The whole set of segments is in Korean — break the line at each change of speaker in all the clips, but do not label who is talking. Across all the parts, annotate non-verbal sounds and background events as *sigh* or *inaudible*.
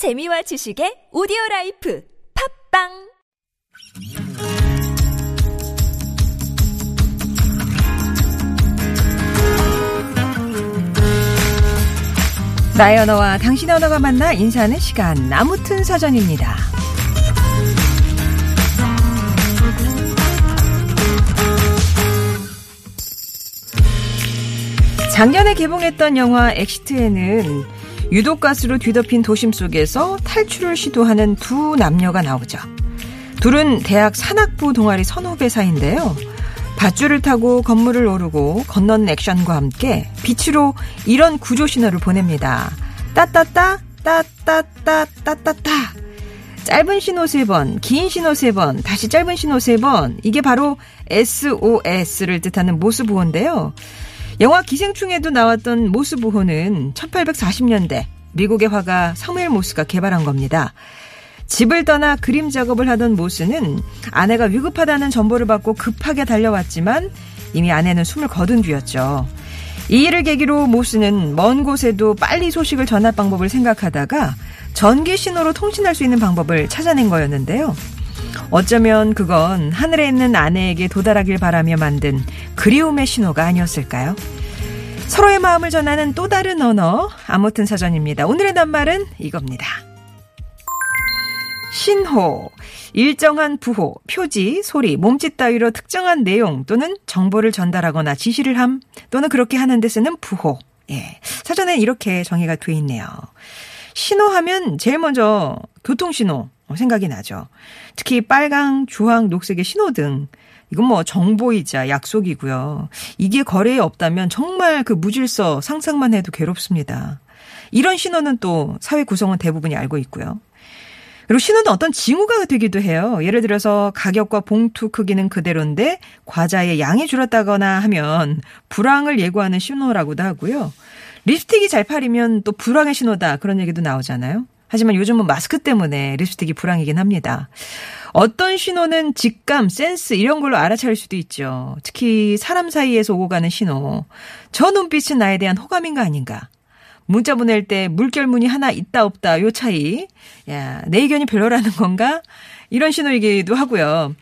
재미와 지식의 오디오 life 팟빵
나의 언어와 당신의 언어가 만나 인사하는 시간 아무튼 사전입니다. 작년에 개봉했던 영화 엑시트에는 유독가스로 뒤덮인 도심 속에서 탈출을 시도하는 두 남녀가 나오죠. 둘은 대학 산악부 동아리 선후배 사이인데요. 밧줄을 타고 건물을 오르고 건너는 액션과 함께 빛으로 이런 구조 신호를 보냅니다. 따따따 따따따 따따따 짧은 신호 세 번, 긴 신호 세 번, 다시 짧은 신호 세 번. 이게 바로 SOS를 뜻하는 모스 보호인데요. 영화 기생충에도 나왔던 모스보호는 1840년대 미국의 화가 사무엘 모스가 개발한 겁니다. 집을 떠나 그림 작업을 하던 모스는 아내가 위급하다는 정보를 받고 급하게 달려왔지만 이미 아내는 숨을 거둔 뒤였죠. 이 일을 계기로 모스는 먼 곳에도 빨리 소식을 전할 방법을 생각하다가 전기 신호로 통신할 수 있는 방법을 찾아낸 거였는데요. 어쩌면 그건 하늘에 있는 아내에게 도달하길 바라며 만든 그리움의 신호가 아니었을까요? 서로의 마음을 전하는 또 다른 언어, 아무튼 사전입니다. 오늘의 낱말은 이겁니다. 신호, 일정한 부호, 표지, 소리, 몸짓 따위로 특정한 내용 또는 정보를 전달하거나 지시를 함 또는 그렇게 하는 데 쓰는 부호. 예. 사전에 이렇게 정의가 돼 있네요. 신호하면 제일 먼저 교통신호 생각이 나죠. 특히 빨강, 주황, 녹색의 신호등. 이건 뭐 정보이자 약속이고요. 이게 거래에 없다면 정말 그 무질서 상상만 해도 괴롭습니다. 이런 신호는 또 사회 구성원 대부분이 알고 있고요. 그리고 신호는 어떤 징후가 되기도 해요. 예를 들어서 가격과 봉투 크기는 그대로인데 과자의 양이 줄었다거나 하면 불황을 예고하는 신호라고도 하고요. 립스틱이 잘 팔리면 또 불황의 신호다 그런 얘기도 나오잖아요. 하지만 요즘은 마스크 때문에 립스틱이 불황이긴 합니다. 어떤 신호는 직감, 센스 이런 걸로 알아차릴 수도 있죠. 특히 사람 사이에서 오고 가는 신호. 저 눈빛은 나에 대한 호감인가 아닌가. 문자 보낼 때 물결문이 하나 있다 없다 요 차이. 야, 내 의견이 별로라는 건가? 이런 신호이기도 하고요.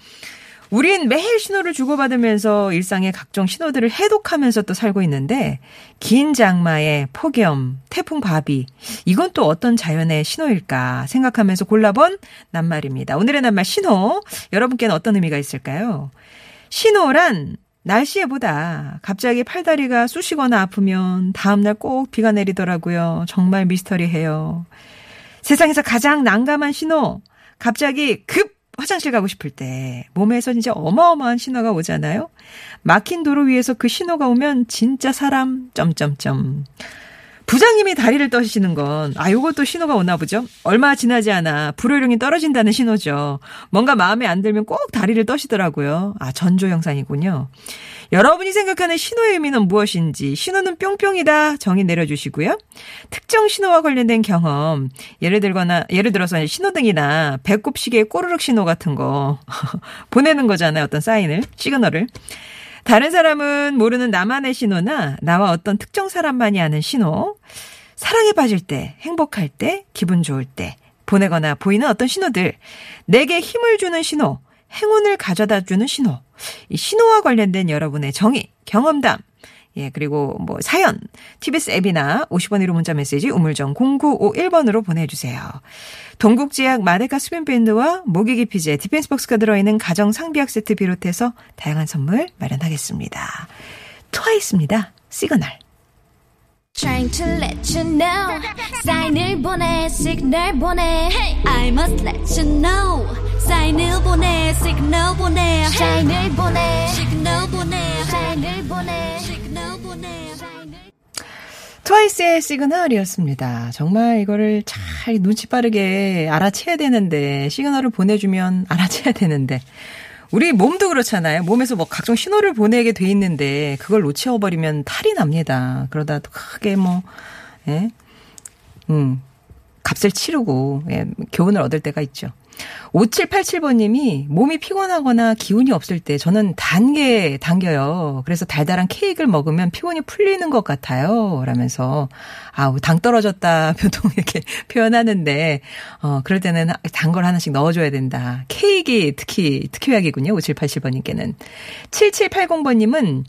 우린 매일 신호를 주고받으면서 일상의 각종 신호들을 해독하면서 또 살고 있는데 긴 장마의 폭염, 태풍 바비 이건 또 어떤 자연의 신호일까 생각하면서 골라본 낱말입니다. 오늘의 낱말 신호 여러분께는 어떤 의미가 있을까요? 신호란 날씨에 보다 갑자기 팔다리가 쑤시거나 아프면 다음날 꼭 비가 내리더라고요. 정말 미스터리해요. 세상에서 가장 난감한 신호 갑자기 급 화장실 가고 싶을 때 몸에서 진짜 어마어마한 신호가 오잖아요. 막힌 도로 위에서 그 신호가 오면 진짜 사람 점점점. 부장님이 다리를 떠시는 건, 아, 요것도 신호가 오나 보죠? 얼마 지나지 않아 불효령이 떨어진다는 신호죠. 뭔가 마음에 안 들면 꼭 다리를 떠시더라고요. 아, 전조 형상이군요. 여러분이 생각하는 신호의 의미는 무엇인지, 신호는 뿅뿅이다 정의 내려주시고요. 특정 신호와 관련된 경험, 예를 들거나, 예를 들어서 신호등이나 배꼽 시계의 꼬르륵 신호 같은 거, *laughs* 보내는 거잖아요. 어떤 사인을, 시그널을. 다른 사람은 모르는 나만의 신호나 나와 어떤 특정 사람만이 아는 신호, 사랑에 빠질 때, 행복할 때, 기분 좋을 때, 보내거나 보이는 어떤 신호들, 내게 힘을 주는 신호, 행운을 가져다 주는 신호, 이 신호와 관련된 여러분의 정의, 경험담, 예, 그리고 뭐 사연, TBS 앱이나 50원 1호 문자 메시지 우물정 0951번으로 보내주세요. 동국제약 마데카 수변밴드와 모기기 피제 디펜스박스가 들어있는 가정 상비약 세트 비롯해서 다양한 선물 마련하겠습니다. 트와이스입니다. 시그널.
Trying to let you know. 사인을 보내 시그널 보내. I must let you know. 사인을 보내 시그널 보내. 사인을 보내. 시그널 보내. 사인을 보내 시그널 보내
트와이스의 시그널이었습니다. 정말 이거를 잘 눈치 빠르게 알아채야 되는데, 시그널을 보내주면 알아채야 되는데, 우리 몸도 그렇잖아요. 몸에서 뭐 각종 신호를 보내게 돼 있는데, 그걸 놓쳐버리면 탈이 납니다. 그러다 또 크게 뭐, 예, 음, 값을 치르고, 예, 교훈을 얻을 때가 있죠. 5787번님이 몸이 피곤하거나 기운이 없을 때 저는 단게 당겨요. 그래서 달달한 케이크를 먹으면 피곤이 풀리는 것 같아요. 라면서 아우 당 떨어졌다 *laughs* 보통 이렇게 표현하는데 어 그럴 때는 단 걸 하나씩 넣어줘야 된다. 케이크 특히 특효약이군요. 5787번님께는 7780번님은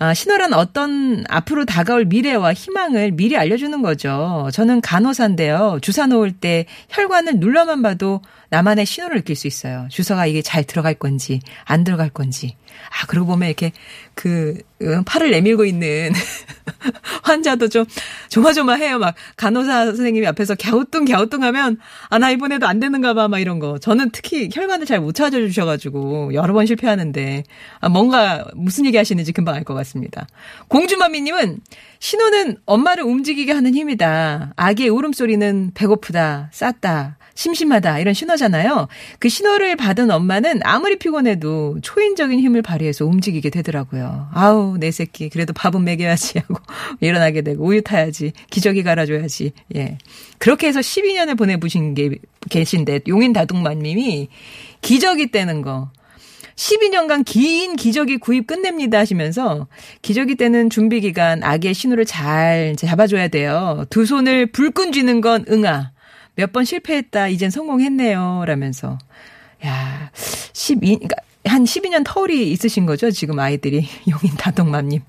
아, 신호란 어떤 앞으로 다가올 미래와 희망을 미리 알려주는 거죠. 저는 간호사인데요. 주사 놓을 때 혈관을 눌러만 봐도 나 만의 신호를 느낄 수 있어요. 주사가 이게 잘 들어갈 건지 안 들어갈 건지. 아 그러고 보면 이렇게 그 팔을 내밀고 있는 *laughs* 환자도 좀 조마조마해요. 막 간호사 선생님이 앞에서 갸우뚱 갸우뚱하면 아 나 이번에도 안 되는가 봐 막 이런 거. 저는 특히 혈관을 잘 못 찾아주셔가지고 여러 번 실패하는데 아 뭔가 무슨 얘기 하시는지 금방 알 것 같습니다. 공주마미님은 신호는 엄마를 움직이게 하는 힘이다. 아기의 울음소리는 배고프다, 쌌다, 심심하다 이런 신호잖아요. 그 신호를 받은 엄마는 아무리 피곤해도 초인적인 힘을 발휘해서 움직이게 되더라고요. 아우 내 새끼 그래도 밥은 먹여야지 하고 *laughs* 일어나게 되고 우유 타야지 기저귀 갈아줘야지 예 그렇게 해서 12년을 보내보신 게 계신데 용인 다둥마님이 기저귀 떼는 거 12년간 긴 기저귀 구입 끝냅니다 하시면서 기저귀 때는 준비 기간 아기의 신호를 잘 잡아줘야 돼요. 두 손을 불끈 쥐는 건 응아. 몇 번 실패했다. 이젠 성공했네요. 라면서. 야, 12, 그러니까 한 12년 터울이 있으신 거죠? 지금 아이들이. *laughs* 용인 다동맘님.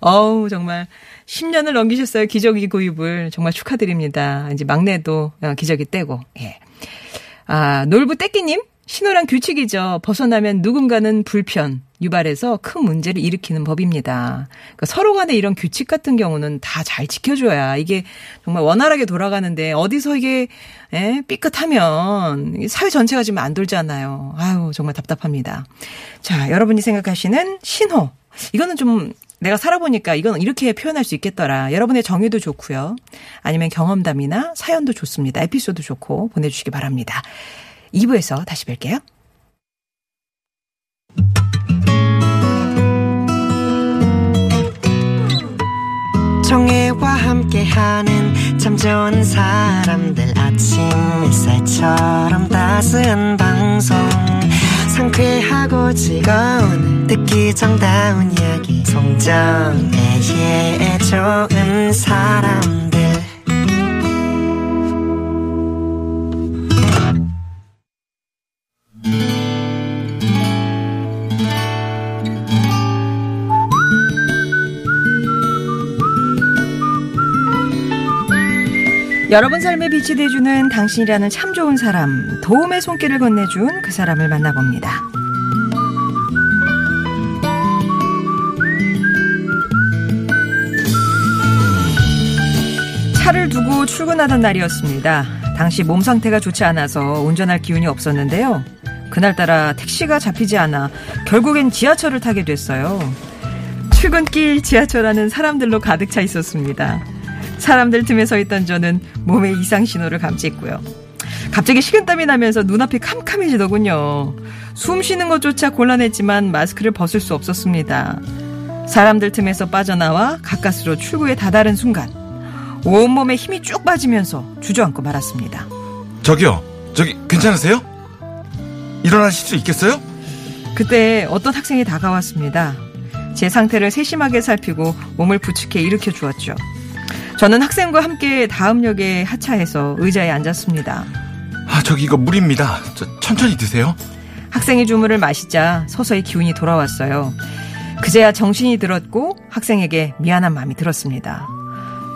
어우, 정말 10년을 넘기셨어요. 기저귀 구입을. 정말 축하드립니다. 이제 막내도 어, 기저귀 떼고. 예. 아, 놀부 떼끼님? 신호랑 규칙이죠. 벗어나면 누군가는 불편, 유발해서 큰 문제를 일으키는 법입니다. 그러니까 서로 간에 이런 규칙 같은 경우는 다 잘 지켜줘야 이게 정말 원활하게 돌아가는데 어디서 이게 에? 삐끗하면 사회 전체가 지금 안 돌잖아요. 아유 정말 답답합니다. 자 여러분이 생각하시는 신호 이거는 좀 내가 살아보니까 이건 이렇게 표현할 수 있겠더라. 여러분의 정의도 좋고요. 아니면 경험담이나 사연도 좋습니다. 에피소드 좋고 보내주시기 바랍니다. 2부에서 다시 뵐게요.
정혜와 함께하는 참 좋은 사람들 아침 햇살처럼 따스한 방송. 상쾌하고 즐거운 듣기 정다운 이야기. 송정애의 좋은 사람들
여러분 삶에 빛이 돼주는 당신이라는 참 좋은 사람, 도움의 손길을 건네준 그 사람을 만나봅니다. 차를 두고 출근하던 날이었습니다. 당시 몸 상태가 좋지 않아서 운전할 기운이 없었는데요. 그날따라 택시가 잡히지 않아 결국엔 지하철을 타게 됐어요. 출근길 지하철 안은 사람들로 가득 차 있었습니다. 사람들 틈에 서 있던 저는 몸의 이상 신호를 감지했고요. 갑자기 식은땀이 나면서 눈앞이 캄캄해지더군요. 숨 쉬는 것조차 곤란했지만 마스크를 벗을 수 없었습니다. 사람들 틈에서 빠져나와 가까스로 출구에 다다른 순간 온몸에 힘이 쭉 빠지면서 주저앉고 말았습니다.
저기요, 저기 괜찮으세요? 일어나실 수 있겠어요?
그때 어떤 학생이 다가왔습니다. 제 상태를 세심하게 살피고 몸을 부축해 일으켜 주었죠. 저는 학생과 함께 다음 역에 하차해서 의자에 앉았습니다.
아, 저기 이거 물입니다. 저, 천천히 드세요.
학생이 주물을 마시자 서서히 기운이 돌아왔어요. 그제야 정신이 들었고 학생에게 미안한 마음이 들었습니다.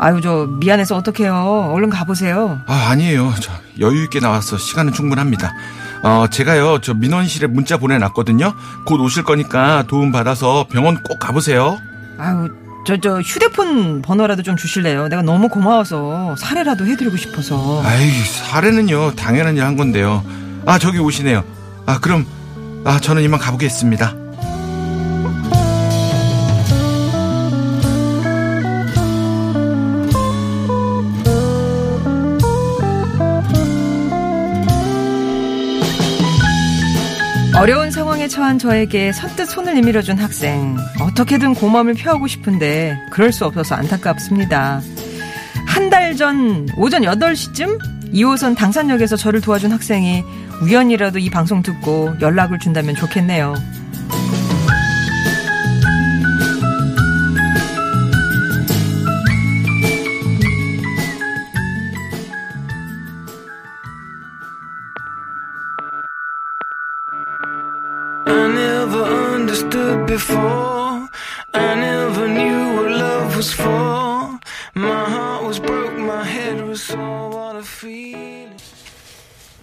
아유, 저 미안해서 어떡해요. 얼른 가보세요.
아, 아니에요. 저 여유 있게 나와서 시간은 충분합니다. 어, 제가요, 저 민원실에 문자 보내놨거든요. 곧 오실 거니까 도움 받아서 병원 꼭 가보세요.
아유, 저, 저 휴대폰 번호라도 좀 주실래요? 내가 너무 고마워서 사례라도 해드리고 싶어서.
아이, 사례는요, 당연한 일 한 건데요. 아, 저기 오시네요. 아, 그럼, 아, 저는 이만 가보겠습니다.
어려운 상황에 처한 저에게 선뜻 손을 내밀어준 학생. 어떻게든 고마움을 표하고 싶은데 그럴 수 없어서 안타깝습니다. 한 달 전 오전 8시쯤 2호선 당산역에서 저를 도와준 학생이 우연이라도 이 방송 듣고 연락을 준다면 좋겠네요.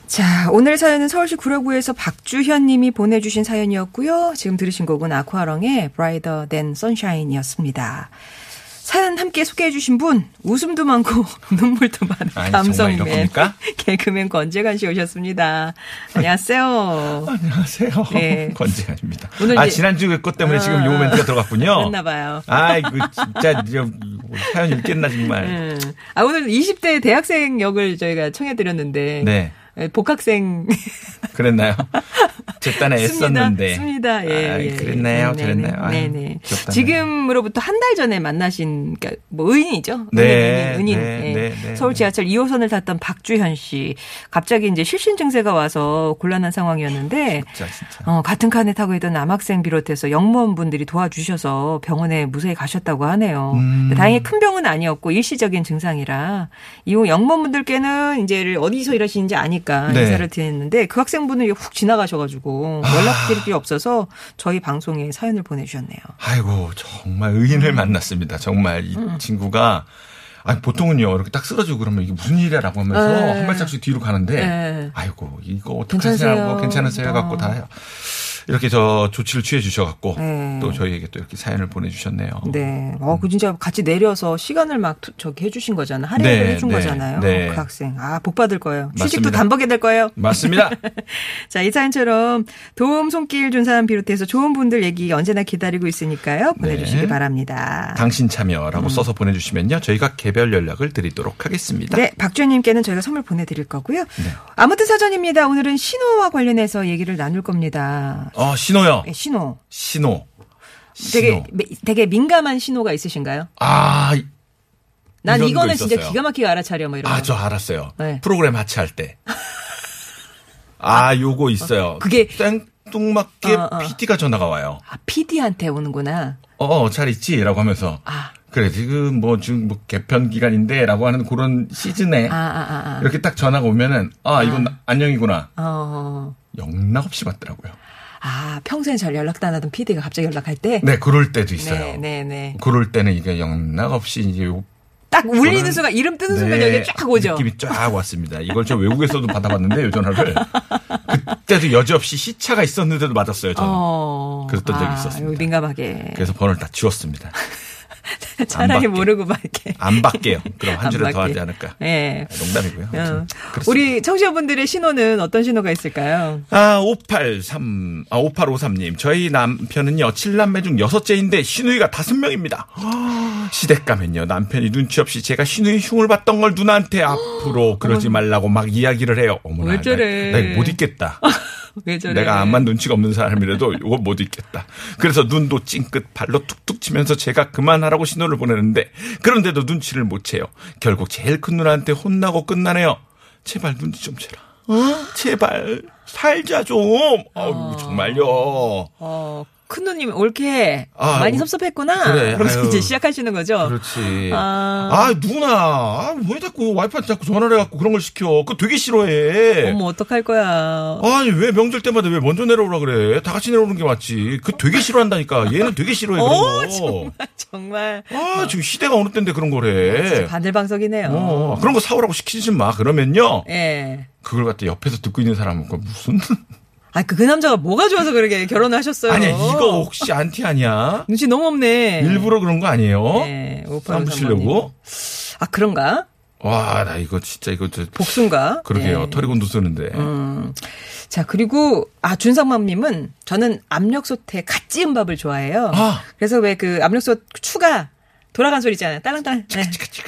자, 오늘 사연은 서울시 구로구에서 박주현 님이 보내주신 사연이었고요. 지금 들으신 곡은 아쿠아롱의 Brighter Than Sunshine이었습니다. 사연 함께 소개해 주신 분 웃음도 많고 *laughs* 눈물도 많은 감성맨? *laughs* 개그맨 권재관 씨 오셨습니다. 안녕하세요. *laughs*
안녕하세요.
네.
권재현입니다.
오늘
아,
이제-
지난주에 것 때문에 지금 요 멘트가 들어갔군요.
그랬나 봐요.
아이고, 진짜, 저, 사연 읽겠나, 정말.
음. 아, 오늘 20대 대학생 역을 저희가 청해 드렸는데.
네.
에, 복학생. *laughs*
그랬나요? 제 딴에 *laughs* 애썼는데.
씁니다. 예,
아,
예.
그랬나요?
음, 네네.
그랬나요?
네네.
귀엽다네.
지금으로부터 한 달 전에 만나신, 그러니까 뭐 의인이죠.
네,
은인, 은인.
네,
예.
네, 네,
서울
네.
지하철 2호선을 탔던 박주현 씨. 갑자기 이제 실신 증세가 와서 곤란한 상황이었는데.
진짜, 진짜.
어, 같은 칸에 타고 있던 남학생 비롯해서 영무원분들이 도와주셔서 병원에 무사히 가셨다고 하네요.
음.
다행히 큰 병은 아니었고 일시적인 증상이라 이후 영무원분들께는 이제 어디서 일하시는지 아니까
네.
인사를 드렸는데 그 학생분은 훅 지나가셔가지고
아.
연락드릴 게 없어서 저희 방송에 사연을 보내주셨네요.
아이고, 정말 의인을 만났습니다. 정말 이
음.
친구가. 아니, 보통은요, 이렇게 딱 쓰러지고 그러면 이게 무슨 일이야 라고 하면서
네.
한 발짝씩 뒤로 가는데,
네.
아이고, 이거? 어떡하세요? 괜찮으세요? 해갖고
어.
다 이렇게 저 조치를 취해 주셔갖고
네.
또 저희에게 또 이렇게 사연을 보내주셨네요.
네. 어, 그 진짜 같이 내려서 시간을 막 투- 저기 해주신 거잖아. 할인을
네,
해준
네,
거잖아요.
네.
그 학생. 아, 복 받을 거예요. 취직도
맞습니다.
단번에 될 거예요.
맞습니다. *laughs*
자, 이 사연처럼 도움 손길 준 사람 비롯해서 좋은 분들 얘기 언제나 기다리고 있으니까요. 보내주시기
네.
바랍니다.
당신 참여라고 써서 보내주시면요. 저희가 개별 연락을 드리도록 하겠습니다.
네, 박주현님께는 저희가 선물 보내드릴 거고요.
네.
아무튼 사전입니다. 오늘은 신호와 관련해서 얘기를 나눌 겁니다.
어, 신호요.
네, 신호.
신호.
되게
신호.
되게 민감한 신호가 있으신가요?
아,
난 이거는
거
진짜. 기가 막히게 알아차려 뭐 이런.
아,
거.
저 알았어요.
네.
프로그램 하차할 때. 아, 요거 있어요.
그게-
생뚱맞게
어, 어.
PD가 전화가 와요.
아, PD한테 오는구나.
어, 어, 잘 있지? 라고 하면서.
아,
그래, 지금 뭐, 지금 뭐, 개편 기간인데, 라고 하는 그런 시즌에.
아, 아, 아. 아.
이렇게 딱 전화가 오면은, 아, 이건 안녕이구나.
어.
영락 없이 받더라고요.
아, 평소에 잘 연락도 안 하던 PD가 갑자기 연락할 때.
네, 그럴 때도 있어요.
네, 네, 네.
그럴 때는 이게 영락 없이 이제
요딱
울리는
순간, 이름 뜨는 순간
네,
여기 쫙 오죠.
느낌이 쫙 왔습니다. 이걸 저 외국에서도 받아봤는데 요 전화를 그때도 여지없이 시차가 있었는데도 맞았어요. 저는.
어.
그랬던 적이
아,
있었습니다.
민감하게.
그래서 번호를 다 지웠습니다.
차라리. 모르고 말게.
안 받게요. 그럼
한안
줄에 더. 하지 않을까.
예.
아, 농담이고요.
어. 우리 청취자분들의 신호는 어떤 신호가 있을까요?
아, 583, 아, 5853님. 저희 남편은요, 7남매 중 여섯째인데, 시누이가 다섯 명입니다. *gasps* 시댁 가면요, 남편이 눈치 없이 제가 시누이 흉을 봤던 걸 누나한테 앞으로 그러지 말라고 막 이야기를 해요. 어머나.
왜 저래.
나, 나 이거 못 있겠다.
왜 저래?
내가 암만 눈치가 없는 사람이라도 이거 못 있겠다. 그래서 눈도 찡긋 발로 툭툭 치면서 제가 그만하라고 신호를 보내는데 그런데도 눈치를 못 채요. 결국 제일 큰 누나한테 혼나고 끝나네요. 제발 눈치 좀 채라. 어? 제발 살자 좀. 아우 정말요.
어, 큰 누님 옳게
아,
많이
어,
섭섭했구나.
그래, *laughs*
그러면서
아유.
이제 시작하시는 거죠.
그렇지.
아.
아, 누나, 아, 왜 자꾸 와이프한테 자꾸 전화를 해갖고 그런 걸 시켜? 그거 되게 싫어해.
어머 어떡할 거야.
아니 왜 명절 때마다 왜 먼저 내려오라 그래? 다 같이 내려오는 게 맞지. 그 되게 싫어한다니까. 얘는 되게 싫어해 그런 *laughs*
어,
거.
정말
아 지금 시대가 어느 때인데 그런 거래.
바늘방석이네요.
어, 그런 거 사오라고 시키지 마. 그러면요.
예.
그걸 갖다 옆에서 듣고 있는 사람은 그 무슨
아, 그, 그 남자가 뭐가 좋아서 그렇게 결혼을 하셨어요?
아니야 이거 혹시 안티 아니야?
눈치 너무 없네.
일부러 그런 거 아니에요?
네,
쌈 부시려고?
아, 그런가?
와 나 이거 진짜 이거 저
복순가?
그러게요.
네.
털이곤도 쓰는데.
음. 자, 그리고, 아, 준상맘 님은 저는 압력솥에 갓 지은 밥을 좋아해요.
아.
그래서 왜 그 압력솥 추가 돌아간 소리 있잖아요. 딸랑딸랑. 네.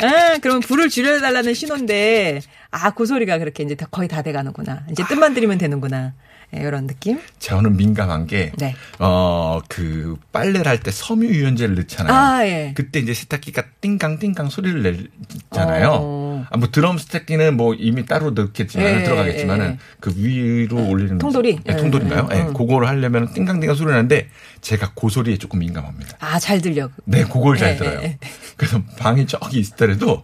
아, 그러면 불을 줄여달라는 신호인데, 아, 그 소리가 그렇게 이제 다 거의 다 돼가는구나. 이제 뜻만 들이면 되는구나. 네, 이런 느낌?
저는 민감한 게,
네.
어, 그, 빨래를 할 때 섬유유연제를 넣잖아요.
아, 예.
그때 이제 세탁기가 띵강띵강 소리를 내잖아요.
어. 어.
아, 뭐 드럼 스태키는 뭐 이미 따로 넣겠지만
예,
들어가겠지만은
예.
그 위로 올리는
통돌이?
예, 통돌인가요?
예,
예,
예.
그거를 하려면 띵강띵강 소리 나는데 제가 그 소리에 조금 민감합니다.
아, 잘 들려.
네, 그걸 잘
예,
들어요.
예, 예.
그래서 방이 저기 있더라도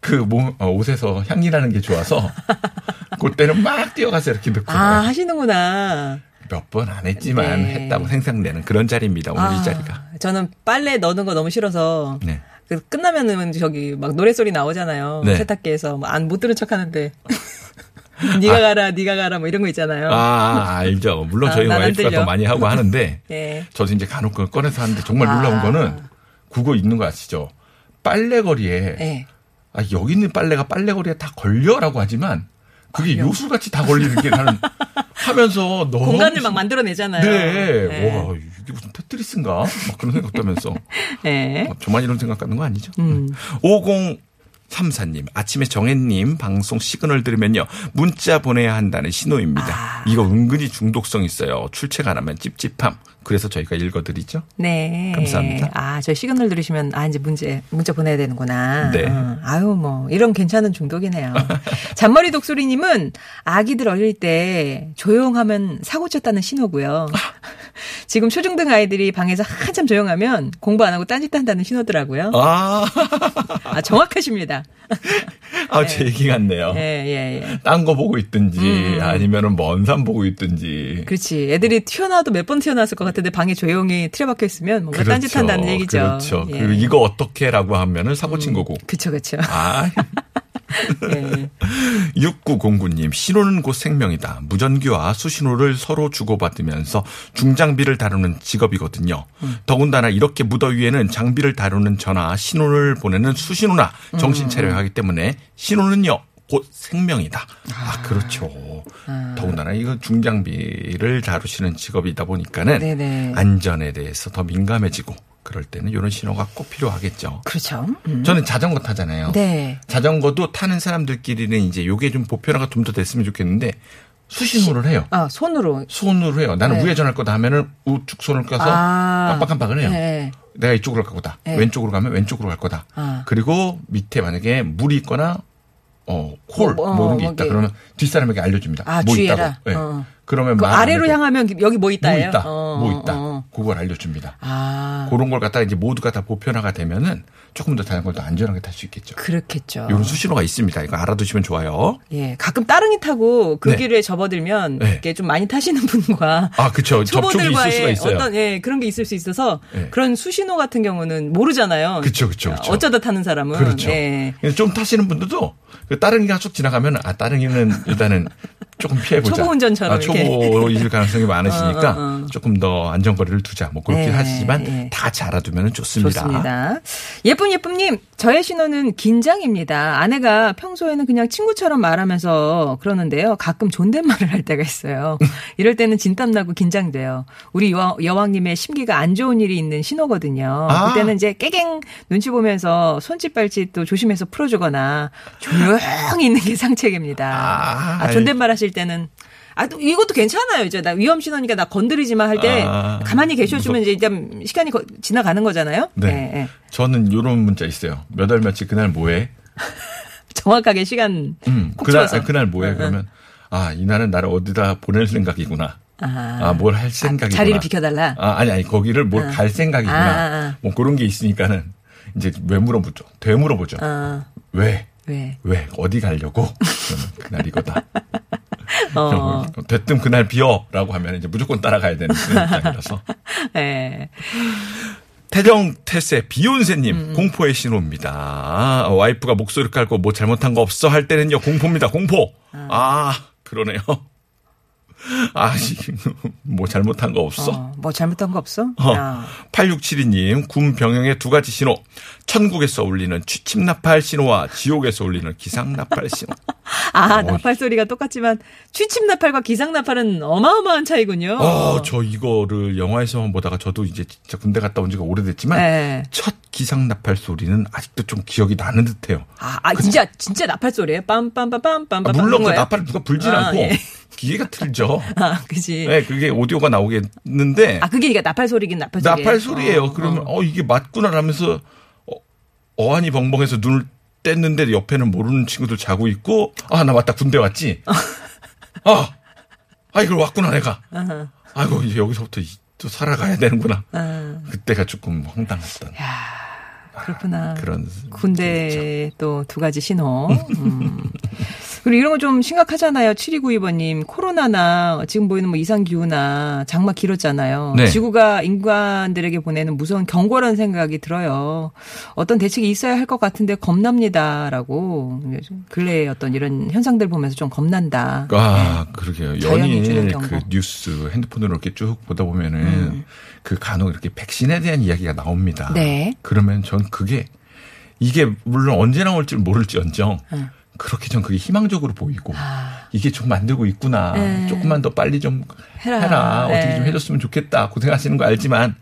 그 몸, 어, 옷에서 향기 나는 게 좋아서 *laughs* 그때는 막 뛰어가서 이렇게 넣고
아, 하시는구나.
몇 번 안 했지만
네.
했다고 생각되는 그런 자리입니다. 오늘 이
아,
자리가.
저는 빨래 넣는 거 너무 싫어서.
네.
그 끝나면은 저기 막 노래소리 나오잖아요.
네.
세탁기에서 뭐 안 못 들은 척 하는데. 네가 가라, 네가 가라, 뭐 이런 거 있잖아요.
아, 아, 알죠. 물론
아,
저희
난안
와이프가. 더 많이 하고 하는데 *laughs*
예.
저도 이제 간혹 꺼내서 하는데 정말 놀라운
아.
거는 그거 있는 거 아시죠? 빨래거리에
예.
아, 여기 있는 빨래가 빨래거리에 다 걸려라고 하지만 그게 요술같이 다 걸리는 게 나는 하면서 너무
공간을 막 만들어내잖아요.
네.
예.
와, 이게 무슨 테트리스인가? 막 그런 생각도 하면서.
예. *laughs*
어, 저만 이런 생각하는 거 아니죠?
음.
5034님, 아침에 정혜님 방송 시그널 들으면요. 문자 보내야 한다는 신호입니다.
아.
이거 은근히 중독성 있어요. 출첵 안 하면 찝찝함. 그래서 저희가 읽어드리죠.
네.
감사합니다.
아, 저 시그널 들으시면, 아, 이제 문제, 문자 보내야 되는구나.
네.
어, 아유, 뭐, 이런 괜찮은 중독이네요. *laughs* 잔머리 독수리님은 아기들 어릴 때 조용하면 사고 쳤다는 신호고요. *laughs* 지금 초중등 아이들이 방에서 한참 조용하면 공부 안 하고 딴짓 한다는 신호더라고요.
아, *laughs*
아, 정확하십니다. *laughs*
아, 제 얘기 같네요.
예, 예, 예.
딴 거 보고 있든지
음.
아니면은 먼 산 보고 있든지.
그렇지. 애들이 튀어나와도 몇 번 튀어나왔을 것 같은데 방에 조용히 틀어박혀 있으면 뭔가 딴짓 한다는 얘기죠.
그렇죠.
예.
그리고 이거 어떻게 라고 하면은 사고 친 거고.
그쵸, 그쵸.
아,
예.
6909님, 신호는 곧 생명이다. 무전기와 수신호를 서로 주고받으면서 중장비를 다루는 직업이거든요. 더군다나 이렇게 무더위에는 장비를 다루는 전화, 신호를 보내는 수신호나 정신 차려야 하기 때문에 신호는요, 곧 생명이다. 아, 그렇죠. 더군다나 이거 중장비를 다루시는 직업이다 보니까는
네네.
안전에 대해서 더 민감해지고 그럴 때는 이런 신호가 꼭 필요하겠죠.
그렇죠. 음.
저는 자전거 타잖아요.
네.
자전거도 타는 사람들끼리는 이제 요게 좀 보편화가 좀 더 됐으면 좋겠는데 수신호를 해요.
아, 손으로.
손으로 해요. 나는
네.
우회전할 거다 하면은 우측 손을 껴서
아.
깜빡깜빡을 해요.
네.
내가 이쪽으로 갈 거다.
네.
왼쪽으로 가면 왼쪽으로 갈 거다.
아.
그리고 밑에 만약에 물이 있거나 어, 콜,
뭐,
뭐,
뭐,
이런
게뭐
있다. 그러면 뒷사람에게 알려줍니다.
아,
뭐
주의해라.
있다고. 예.
어.
그러면
그 아래로 향하면 여기
뭐뭐
있다예요?
있다.
어,
뭐
어,
있다.
어.
그걸 알려줍니다.
아.
그런 걸 갖다가 이제 모두가 다 보편화가 되면은 조금 더 자전거를 더 안전하게 탈 수 있겠죠.
그렇겠죠.
이런 수신호가 있습니다. 이거 알아두시면 좋아요.
예. 가끔 따릉이 타고 그
네.
길에 접어들면
네.
이렇게 좀 많이 타시는 분과
아, 그쵸. 접촉이 있을 수가
초보들과의
있어요.
어떤 예, 그런 게 있을 수 있어서
네.
그런 수신호 같은 경우는 모르잖아요.
그쵸, 그쵸.
어쩌다 타는 사람은
그렇죠.
예.
좀 타시는 분들도 그 따릉이가 쭉 지나가면 아 따릉이는 일단은 조금 피해보자.
초보 운전처럼
아, 초보일 가능성이 많으시니까
어, 어, 어.
조금 더 안전거리를 두자. 뭐 그렇게
네,
하시지만
예.
다 같이 알아두면 좋습니다.
좋습니다. 예쁜 예쁨님, 저의 신호는 긴장입니다. 아내가 평소에는 그냥 친구처럼 말하면서 그러는데요. 가끔 존댓말을 할 때가 있어요. *laughs* 이럴 때는 진땀나고 긴장돼요. 우리 여왕, 여왕님의 심기가 안 좋은 일이 있는 신호거든요.
아.
그때는 이제 깨갱 눈치 보면서 손짓 발짓 또 조심해서 풀어주거나 조용히 있는 게 상책입니다.
아,
아, 존댓말 하실 때는 아, 또 이것도 괜찮아요. 이제 나 위험 신호니까 나 건드리지 마 할때
아,
가만히 계셔주면 이제 일단 시간이 거- 지나가는 거잖아요.
네.
예, 예.
저는 요런 문자 있어요. 몇 월 며칠 그날 뭐해? *laughs*
정확하게 시간
음,
꼭
그날. 아니, 그날 뭐해?
응, 응.
그러면 아 이날은 나를 어디다 보낼 생각이구나.
아,
아, 뭘 할 생각이구나.
자리를 비켜달라.
아, 아니, 아니, 거기를 뭘
아.
갈 생각이구나.
아, 아, 아.
뭐 그런 게 있으니까는 이제 왜 물어보죠? 되 물어보죠.
아,
왜?
왜?
왜? 어디 가려고? 그날 이거다. *laughs*
어,
됐든 그날 비어! 라고 하면 이제 무조건 따라가야 되는 그런 입장이라서.
예.
태정 태세 비욘세님
음.
공포의 신호입니다. 아, 와이프가 목소리 깔고 뭐 잘못한 거 없어 할 때는요 공포입니다. 공포. 아 그러네요. 아, 뭐 잘못한 거 없어?
어, 뭐 잘못한 거 없어?
어,
야.
8672님, 군 병영의 두 가지 신호. 천국에서 울리는 취침나팔 신호와 지옥에서 울리는 기상나팔 신호. *laughs*
아,
어,
나팔 소리가 똑같지만 취침 나팔과 기상 나팔은 어마어마한 차이군요.
어, 저 이거를 영화에서만 보다가 저도 이제 진짜 군대 갔다 온 지가 오래됐지만
네.
첫 기상나팔 소리는 아직도 좀 기억이 나는 듯해요.
아, 아, 진짜 진짜 나팔 소리예요? 빰빰빰빰빰빰.
아, 물론 그 나팔을 누가 불진
아,
않고
예.
기계가 틀죠.
아, 그지.
네, 그게 오디오가 나오겠는데
아, 그게 그러니까 나팔 소리긴 나팔 소리.
나팔 소리예요. 그러면 어, 이게 맞구나라면서 어, 어안이 벙벙해서 눈을 뗐는데 옆에는 모르는 친구들 자고 있고 아 나 맞다 군대 왔지. *laughs* 아, 아 이걸 왔구나 내가. 아이고 이제 여기서부터 이- 또 살아가야 되는구나.
아,
그때가 조금 황당했던
그렇구나.
그런
군대 또 두 가지 신호. 음. *laughs* 그리고 이런 거 좀 심각하잖아요. 7292번님. 코로나나 지금 보이는 뭐 이상기후나 장마 길었잖아요.
네.
지구가 인간들에게 보내는 무서운 경고라는 생각이 들어요. 어떤 대책이 있어야 할 것 같은데 겁납니다 라고. 근래에 어떤 이런 현상들 보면서 좀 겁난다.
아, 그러게요.
네. 주는
연일.
음.
그 뉴스 핸드폰으로 이렇게 쭉 보다 보면은 그 간혹 이렇게 백신에 대한 이야기가 나옵니다.
네.
그러면 전 그게 이게 물론 언제 나올지 모를지언정 그렇게 전 그게 희망적으로 보이고
아.
이게 좀 만들고 있구나.
네.
조금만 더 빨리 좀
해라.
해라. 어떻게
네.
좀 해줬으면 좋겠다. 고생하시는 거 알지만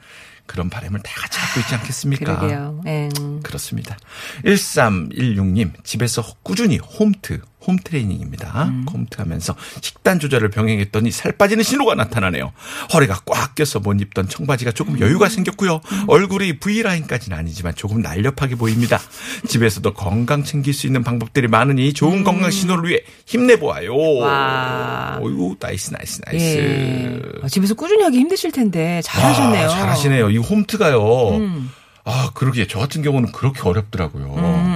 그런 바람을 다 같이 갖고 있지 않겠습니까?
그러게요. 예.
그렇습니다. 1316님, 집에서 꾸준히 홈트, 홈트레이닝입니다.
음.
홈트 하면서 식단 조절을 병행했더니 살 빠지는 신호가 나타나네요. 허리가 꽉 껴서 못 입던 청바지가 조금
음.
여유가 생겼고요. 얼굴이 V라인까지는 아니지만 조금 날렵하게 보입니다. 집에서도 건강 챙길 수 있는 방법들이 많으니 좋은 건강 신호를 위해 힘내보아요.
음. 와.
어이구, nice, nice, nice.
예. 아, 집에서 꾸준히 하기 힘드실 텐데 잘하셨네요.
아, 잘하시네요. 이 홈트가요.
음.
아, 그러게. 저 같은 경우는 그렇게 어렵더라고요.
음,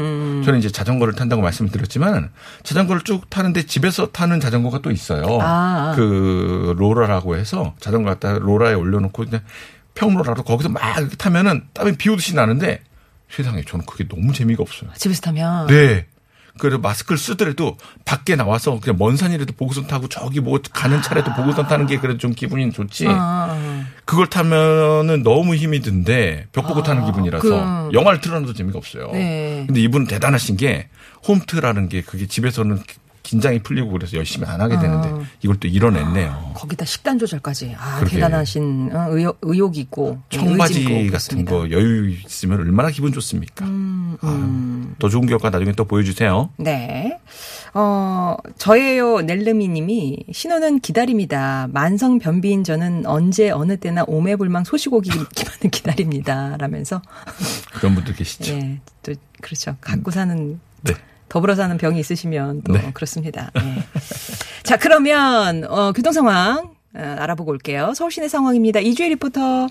저는 이제 자전거를 탄다고 말씀을 드렸지만 자전거를 쭉 타는데 집에서 타는 자전거가 또 있어요.
아.
그 로라라고 해서 자전거 갖다 로라에 올려놓고 그냥 평로라도 거기서 막 이렇게 타면은 땀이 비 오듯이 나는데 세상에 저는 그게 너무 재미가 없어요.
집에서 타면
네. 그래도 마스크를 쓰더라도 밖에 나와서 그냥 먼 산이라도 보고선 타고 저기 뭐 가는 차라도 보고선 타는 게 그래도 좀 기분이 좋지.
아,
그걸 타면은 너무 힘이 든데 벽 보고 타는 기분이라서
그-
영화를 틀어놔도 재미가 없어요.
네.
근데 이분은 대단하신 게 홈트라는 게 그게 집에서는 긴장이 풀리고 그래서 열심히 안 하게 되는데
아.
이걸 또 이뤄냈네요.
거기다 식단 조절까지. 아,
그러게.
대단하신 어, 의욕, 의욕이 있고
청바지 같은. 거 여유 있으면 얼마나 기분 좋습니까?
음,
아유, 더 좋은 결과 나중에 또 보여주세요.
네. 어, 저예요, 넬르미 님이, 신호는 기다립니다. 만성 변비인 저는 언제 어느 때나 오매불망 소식 오기만을 *laughs* 기다립니다. 라면서,
그런 분들 계시죠. *laughs*
예, 또, 그렇죠. 갖고 사는,
네.
더불어 사는 병이 있으시면 또
네.
그렇습니다. 예. 자, 그러면, 어, 교통 상황, 어, 알아보고 올게요. 서울시내 상황입니다. 이주혜 리포터.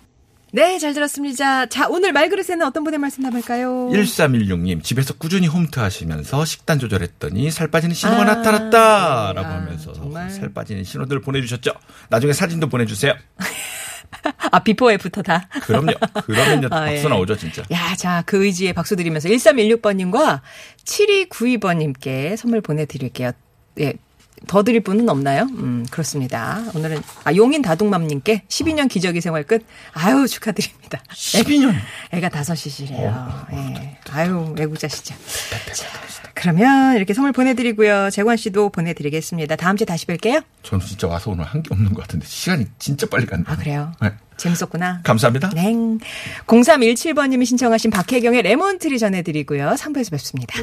네, 잘 들었습니다. 자, 오늘 말그릇에는 어떤 분의 말씀 담을까요?
1316님, 집에서 꾸준히 홈트 하시면서 식단 조절했더니 살 빠지는 신호가
아,
나타났다! 라고
아,
하면서
정말.
살 빠지는 신호들 보내주셨죠? 나중에 사진도 보내주세요. *laughs*
아, before after 다.
그럼요. 그러면요. *laughs*
아,
박수
예.
나오죠, 진짜.
야, 자, 그 의지에 박수 드리면서 1316번님과 7292번님께 선물 보내드릴게요. 예. 더 드릴 분은 없나요? 음, 그렇습니다. 오늘은, 아, 용인 다둥맘님께 12년 기저귀 생활 끝. 아유, 축하드립니다.
12년. *laughs*
애가 다섯이시래요. 예. 아유, 외국자시죠. 자, 그러면 이렇게 선물 보내드리고요. 재관 씨도 보내드리겠습니다. 다음 주에 다시 뵐게요.
저는 진짜 와서 오늘 한 게 없는 것 같은데 시간이 진짜 빨리 갔네.
아, 그래요?
네.
재밌었구나.
감사합니다.
네. 0317번님이 신청하신 박혜경의 레몬트리 전해드리고요. 3부에서 뵙습니다.